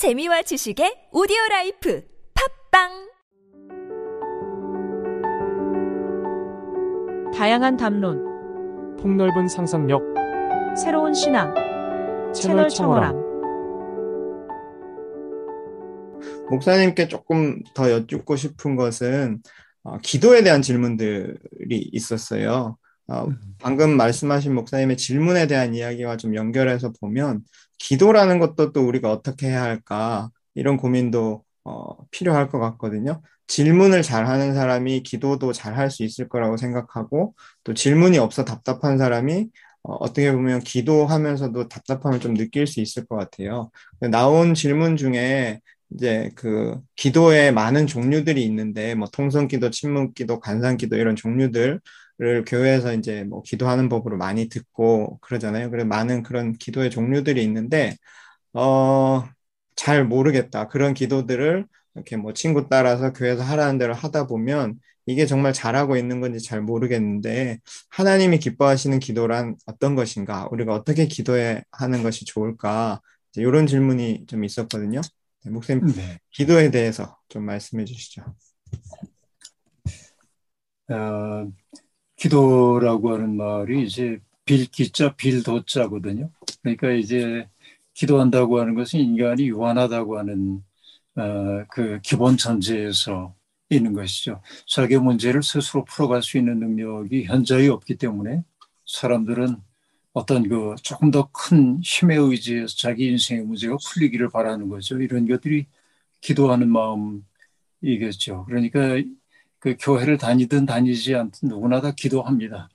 재미와 지식의 오디오 life 팟빵 다양한 담론, 폭넓은 상상력 새로운 신앙, 채널 청어람. 목사님께 조금 더 여쭙고 싶은 것은 어, 기도에 대한 질문들이 있었어요. 어, 방금 말씀하신 목사님의 질문에 대한 이야기와 좀 연결해서 보면 기도라는 것도 또 우리가 어떻게 해야 할까 이런 고민도 어, 필요할 것 같거든요. 질문을 잘하는 사람이 기도도 잘 할 수 있을 거라고 생각하고 또 질문이 없어 답답한 사람이 어, 어떻게 보면 기도하면서도 답답함을 좀 느낄 수 있을 것 같아요. 나온 질문 중에 이제 그 기도에 많은 종류들이 있는데 뭐 통성기도, 침묵기도, 간상기도 이런 종류들을 교회에서 이제 뭐 기도하는 법으로 많이 듣고 그러잖아요. 그래 많은 그런 기도의 종류들이 있는데 어 잘 모르겠다. 그런 기도들을 이렇게 뭐 친구 따라서 교회에서 하라는 대로 하다 보면 이게 정말 잘하고 있는 건지 잘 모르겠는데 하나님이 기뻐하시는 기도란 어떤 것인가? 우리가 어떻게 기도해 하는 것이 좋을까? 이런 질문이 좀 있었거든요. 네, 목사님 네. 기도에 대해서 좀 말씀해 주시죠. 어, 기도라고 하는 말이 이제 빌기자 빌도자거든요. 그러니까 이제 기도한다고 하는 것은 인간이 유한하다고 하는 어, 그 기본 전제에서 있는 것이죠. 자기 문제를 스스로 풀어갈 수 있는 능력이 현저히 없기 때문에 사람들은 어떤 그 조금 더 큰 힘에 의지해서 자기 인생의 문제가 풀리기를 바라는 거죠. 이런 것들이 기도하는 마음이겠죠. 그러니까 그 교회를 다니든 다니지 않든 누구나 다 기도합니다.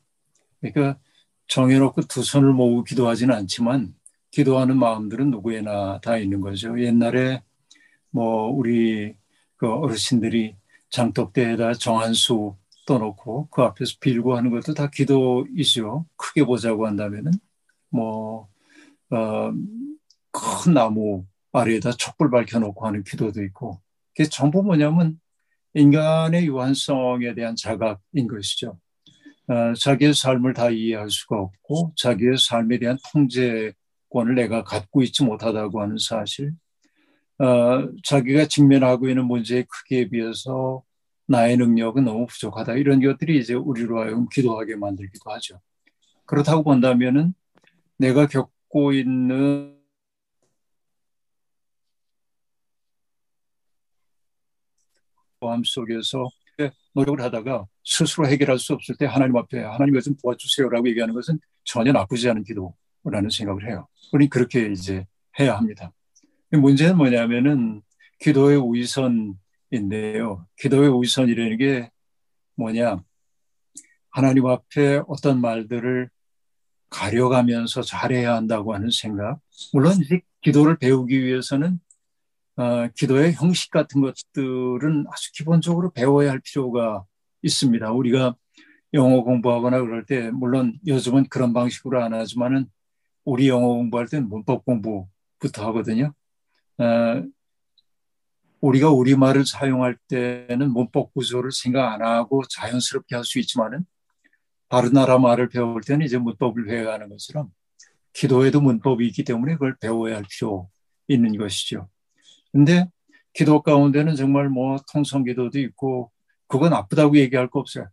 그러니까 정해놓고 두 손을 모으고 기도하지는 않지만 기도하는 마음들은 누구에나 다 있는 거죠. 옛날에 뭐 우리 그 어르신들이 장독대에다 정한수 떠놓고 그 앞에서 빌고 하는 것도 다 기도이죠. 크게 보자고 한다면은 뭐, 어, 큰 나무 아래에다 촛불 밝혀놓고 하는 기도도 있고 그게 전부 뭐냐면 인간의 유한성에 대한 자각인 것이죠. 어, 자기의 삶을 다 이해할 수가 없고 자기의 삶에 대한 통제권을 내가 갖고 있지 못하다고 하는 사실, 어, 자기가 직면하고 있는 문제의 크기에 비해서 나의 능력은 너무 부족하다. 이런 것들이 이제 우리로 하여금 기도하게 만들기도 하죠. 그렇다고 본다면은 내가 겪고 있는 마음 속에서 노력을 하다가 스스로 해결할 수 없을 때 하나님 앞에 하나님 좀 도와주세요라고 얘기하는 것은 전혀 나쁘지 않은 기도라는 생각을 해요. 우리 그렇게 이제 해야 합니다. 문제는 뭐냐면은 기도의 우선 인데요. 기도의 우선이라는 게 뭐냐? 하나님 앞에 어떤 말들을 가려가면서 잘해야 한다고 하는 생각. 물론 기도를 배우기 위해서는 어, 기도의 형식 같은 것들은 아주 기본적으로 배워야 할 필요가 있습니다. 우리가 영어 공부하거나 그럴 때 물론 요즘은 그런 방식으로 안 하지만은 우리 영어 공부할 때는 문법 공부부터 하거든요. 어, 우리가 우리말을 사용할 때는 문법 구조를 생각 안 하고 자연스럽게 할 수 있지만은 다른 나라 말을 배울 때는 이제 문법을 배워가는 것처럼 기도에도 문법이 있기 때문에 그걸 배워야 할 필요 있는 것이죠. 근데 기도 가운데는 정말 뭐 통성 기도도 있고 그건 나쁘다고 얘기할 거 없어요.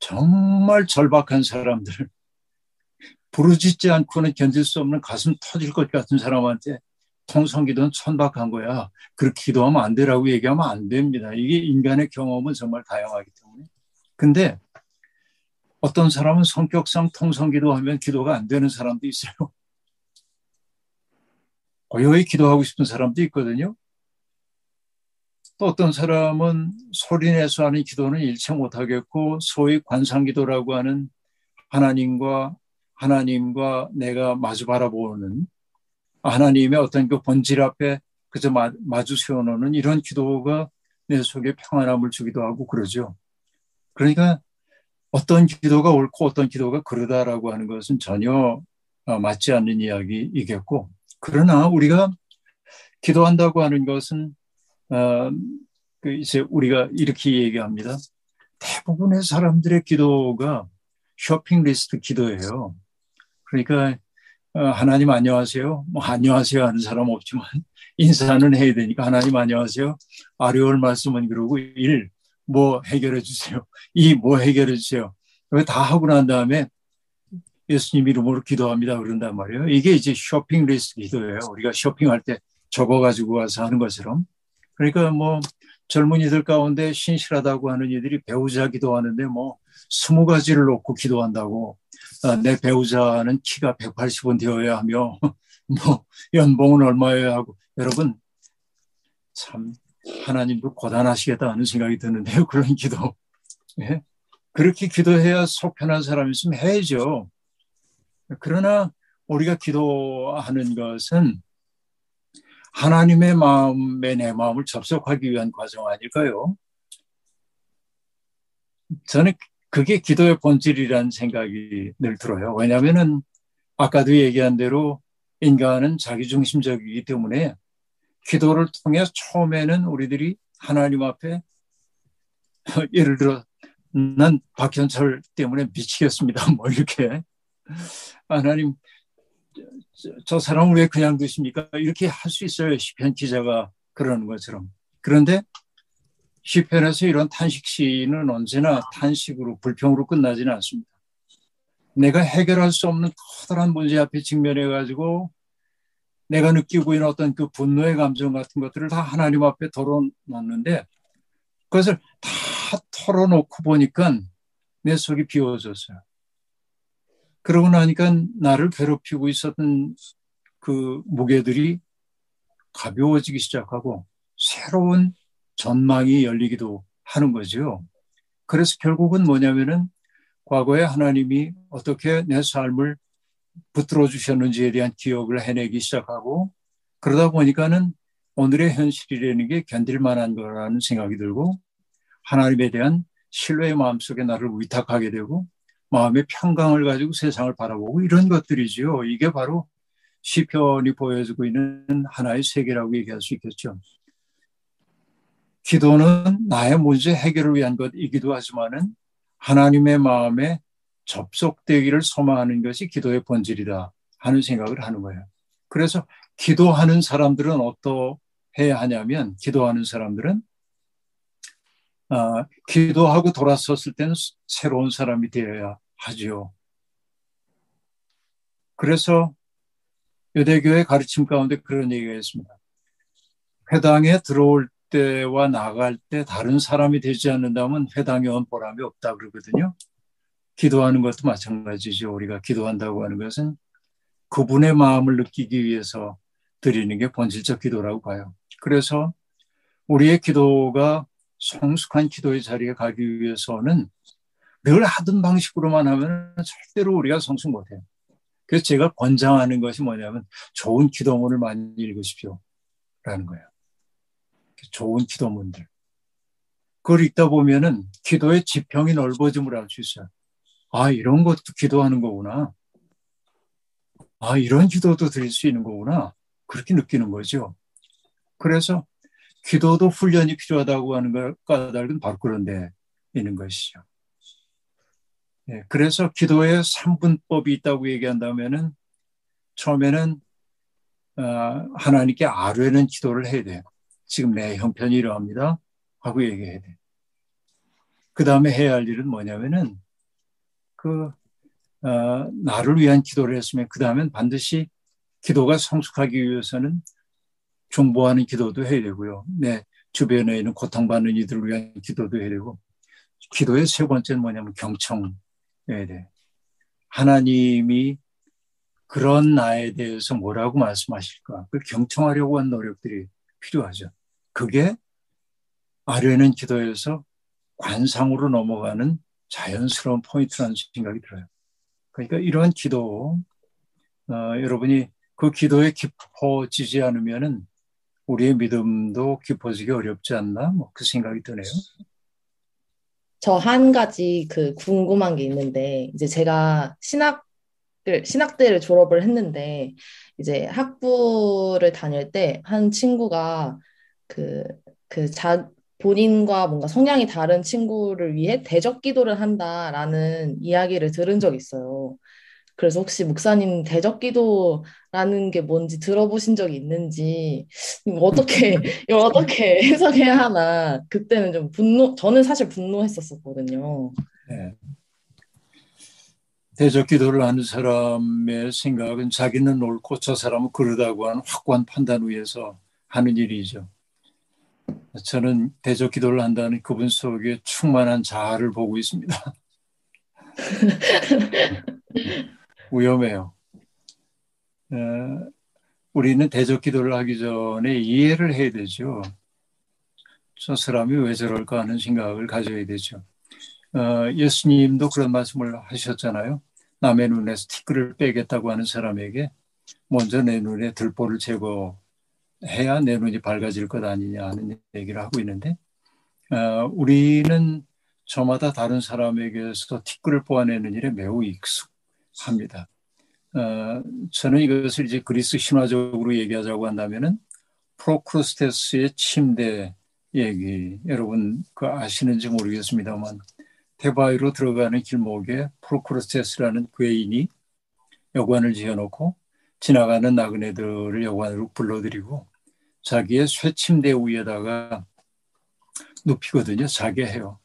정말 절박한 사람들 부르짖지 않고는 견딜 수 없는 가슴 터질 것 같은 사람한테 통성기도는 천박한 거야. 그렇게 기도하면 안 되라고 얘기하면 안 됩니다. 이게 인간의 경험은 정말 다양하기 때문에. 근데 어떤 사람은 성격상 통성기도 하면 기도가 안 되는 사람도 있어요. 고요히 기도하고 싶은 사람도 있거든요. 또 어떤 사람은 소리 내서 하는 기도는 일체 못하겠고 소위 관상기도라고 하는 하나님과 하나님과 내가 마주 바라보는 하나님의 어떤 그 본질 앞에 그저 마주 세워놓는 이런 기도가 내 속에 평안함을 주기도 하고 그러죠. 그러니까 어떤 기도가 옳고 어떤 기도가 그러다라고 하는 것은 전혀 맞지 않는 이야기이겠고 그러나 우리가 기도한다고 하는 것은 어, 그 이제 우리가 이렇게 얘기합니다. 대부분의 사람들의 기도가 쇼핑 리스트 기도예요. 그러니까 어, 하나님 안녕하세요. 뭐 안녕하세요 하는 사람 없지만 인사는 해야 되니까 하나님 안녕하세요. 어려울 말씀은 그러고 일 뭐 해결해 주세요. 이 뭐 해결해 주세요. 다 하고 난 다음에 예수님 이름으로 기도합니다. 그런단 말이에요. 이게 이제 쇼핑 리스트 기도예요. 우리가 쇼핑할 때 적어 가지고 와서 하는 것처럼. 그러니까 뭐 젊은이들 가운데 신실하다고 하는 이들이 배우자 기도하는데 뭐 스무 가지를 놓고 기도한다고 아, 내 배우자는 키가 180은 되어야 하며 뭐 연봉은 얼마여야 하고 여러분 참 하나님도 고단하시겠다 하는 생각이 드는데요. 그런 기도. 예? 그렇게 기도해야 속 편한 사람이 있으면 해야죠. 그러나 우리가 기도하는 것은 하나님의 마음에 내 마음을 접속하기 위한 과정 아닐까요? 저는 그게 기도의 본질이라는 생각이 늘 들어요. 왜냐하면은 아까도 얘기한 대로 인간은 자기중심적이기 때문에 기도를 통해 처음에는 우리들이 하나님 앞에 예를 들어 난 박현철 때문에 미치겠습니다. 뭐 이렇게 하나님 저, 저 사람을 왜 그냥 두십니까? 이렇게 할 수 있어요. 시편 기자가 그러는 것처럼. 그런데 시편에서 이런 탄식 시는 언제나 탄식으로 불평으로 끝나지는 않습니다. 내가 해결할 수 없는 커다란 문제 앞에 직면해 가지고 내가 느끼고 있는 어떤 그 분노의 감정 같은 것들을 다 하나님 앞에 털어놓는데 그것을 다 털어놓고 보니까 내 속이 비워졌어요. 그러고 나니까 나를 괴롭히고 있었던 그 무게들이 가벼워지기 시작하고 새로운 전망이 열리기도 하는 거죠. 그래서 결국은 뭐냐면은 과거에 하나님이 어떻게 내 삶을 붙들어 주셨는지에 대한 기억을 해내기 시작하고 그러다 보니까는 오늘의 현실이라는 게 견딜 만한 거라는 생각이 들고 하나님에 대한 신뢰의 마음 속에 나를 위탁하게 되고 마음의 평강을 가지고 세상을 바라보고 이런 것들이지요. 이게 바로 시편이 보여주고 있는 하나의 세계라고 얘기할 수 있겠죠. 기도는 나의 문제 해결을 위한 것이기도 하지만은 하나님의 마음에 접속되기를 소망하는 것이 기도의 본질이다 하는 생각을 하는 거예요. 그래서 기도하는 사람들은 어떠해야 하냐면 기도하는 사람들은 어, 기도하고 돌아섰을 때는 새로운 사람이 되어야 하죠. 그래서 유대교의 가르침 가운데 그런 얘기가 있습니다. 회당에 들어올 때와 나갈 때 다른 사람이 되지 않는다면 회당에 온 보람이 없다 그러거든요. 기도하는 것도 마찬가지죠. 우리가 기도한다고 하는 것은 그분의 마음을 느끼기 위해서 드리는 게 본질적 기도라고 봐요. 그래서 우리의 기도가 성숙한 기도의 자리에 가기 위해서는 늘 하던 방식으로만 하면 절대로 우리가 성숙 못해요. 그래서 제가 권장하는 것이 뭐냐면 좋은 기도문을 많이 읽으십시오. 라는 거예요. 좋은 기도문들. 그걸 읽다 보면은 기도의 지평이 넓어짐을 알 수 있어요. 아, 이런 것도 기도하는 거구나. 아, 이런 기도도 드릴 수 있는 거구나. 그렇게 느끼는 거죠. 그래서 기도도 훈련이 필요하다고 하는 걸 까닭은 바로 그런 데 있는 것이죠. 예, 그래서 기도에 3분법이 있다고 얘기한다면은 처음에는 어, 하나님께 아뢰는 기도를 해야 돼요. 지금 내 형편이 이러합니다. 하고 얘기해야 돼. 그 다음에 해야 할 일은 뭐냐면은 그 어, 나를 위한 기도를 했으면 그 다음엔 반드시 기도가 성숙하기 위해서는 중보하는 기도도 해야 되고요. 내 주변에 있는 고통받는 이들을 위한 기도도 해야 되고 기도의 세 번째는 뭐냐면 경청해야 돼. 하나님이 그런 나에 대해서 뭐라고 말씀하실까? 그걸 경청하려고 한 노력들이 필요하죠. 그게 아뢰는 기도에서 관상으로 넘어가는 자연스러운 포인트라는 생각이 들어요. 그러니까 이러한 기도, 어, 여러분이 그 기도에 깊어지지 않으면은 우리의 믿음도 깊어지기 어렵지 않나? 뭐 그 생각이 드네요. 저 한 가지 그 궁금한 게 있는데 이제 제가 신학을 신학대를 졸업을 했는데 이제 학부를 다닐 때 한 친구가 그 그 자 본인과 뭔가 성향이 다른 친구를 위해 대적 기도를 한다라는 이야기를 들은 적이 있어요. 그래서 혹시 목사님 대적 기도라는 게 뭔지 들어보신 적이 있는지 어떻게 어떻게 해석해야 하나 그때는 좀 분노 저는 사실 분노했었었거든요. 네. 대적 기도를 하는 사람의 생각은 자기는 옳고 저 사람은 그러다고 하는 확고한 판단 위에서 하는 일이죠. 저는 대적 기도를 한다는 그분 속에 충만한 자아를 보고 있습니다. 위험해요. 어, 우리는 대적 기도를 하기 전에 이해를 해야 되죠. 저 사람이 왜 저럴까 하는 생각을 가져야 되죠. 어, 예수님도 그런 말씀을 하셨잖아요. 남의 눈에 스티커를 빼겠다고 하는 사람에게 먼저 내 눈에 들보를 제거 해야 내 눈이 밝아질 것 아니냐 하는 얘기를 하고 있는데 어, 우리는 저마다 다른 사람에게서 티끌을 뽑아내는 일에 매우 익숙합니다. 어, 저는 이것을 이제 그리스 신화적으로 얘기하자고 한다면은 프로크루스테스의 침대 얘기 여러분 그 아시는지 모르겠습니다만 테바이로 들어가는 길목에 프로크루스테스라는 괴인이 여관을 지어놓고 지나가는 나그네들을 여관으로 불러들이고 자기의 쇠침대 위에다가 눕히거든요. 자게 해요.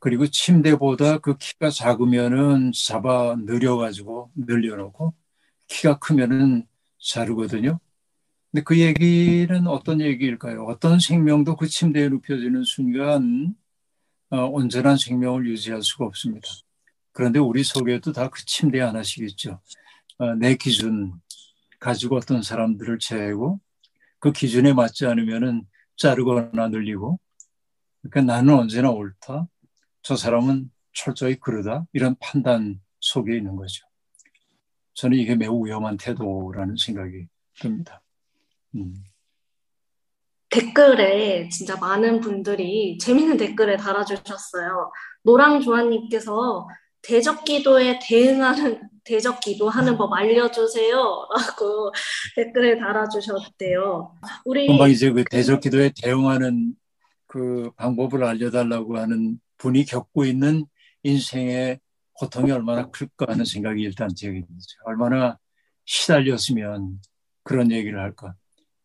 그리고 침대보다 그 키가 작으면은 잡아 늘려가지고 늘려놓고 키가 크면은 자르거든요. 근데 그 얘기는 어떤 얘기일까요? 어떤 생명도 그 침대에 눕혀지는 순간 어, 온전한 생명을 유지할 수가 없습니다. 그런데 우리 속에도 다 그 침대 하나씩 있죠. 어, 내 기준 가지고 어떤 사람들을 제하고 그 기준에 맞지 않으면은 자르거나 늘리고 그러니까 나는 언제나 옳다. 저 사람은 철저히 그러다. 이런 판단 속에 있는 거죠. 저는 이게 매우 위험한 태도라는 생각이 듭니다. 음. 댓글에 진짜 많은 분들이 재밌는 댓글을 달아주셨어요. 노랑조아님께서 대적 기도에 대응하는 대적 기도하는 법 알려주세요. 라고 댓글을 달아주셨대요. 우리 금방 이제 그 대적 기도에 대응하는 그 방법을 알려달라고 하는 분이 겪고 있는 인생의 고통이 얼마나 클까 하는 생각이 일단 제게 들죠. 얼마나 시달렸으면 그런 얘기를 할까.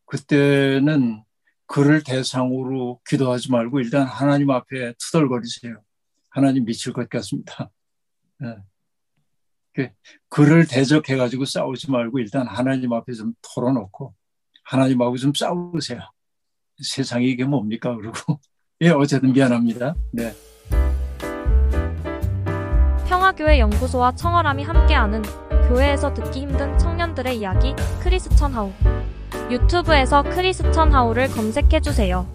그때는 그를 대상으로 기도하지 말고 일단 하나님 앞에 투덜거리세요. 하나님 미칠 것 같습니다. 네. 그를 대적해 가지고 싸우지 말고 일단 하나님 앞에 좀 털어놓고 하나님하고 좀 싸우세요. 세상이 이게 뭡니까? 그러고 예 어쨌든 미안합니다. 네. 평화교회 연구소와 청어람이 함께하는 교회에서 듣기 힘든 청년들의 이야기 크리스천 하우 유튜브에서 크리스천 하우를 검색해 주세요.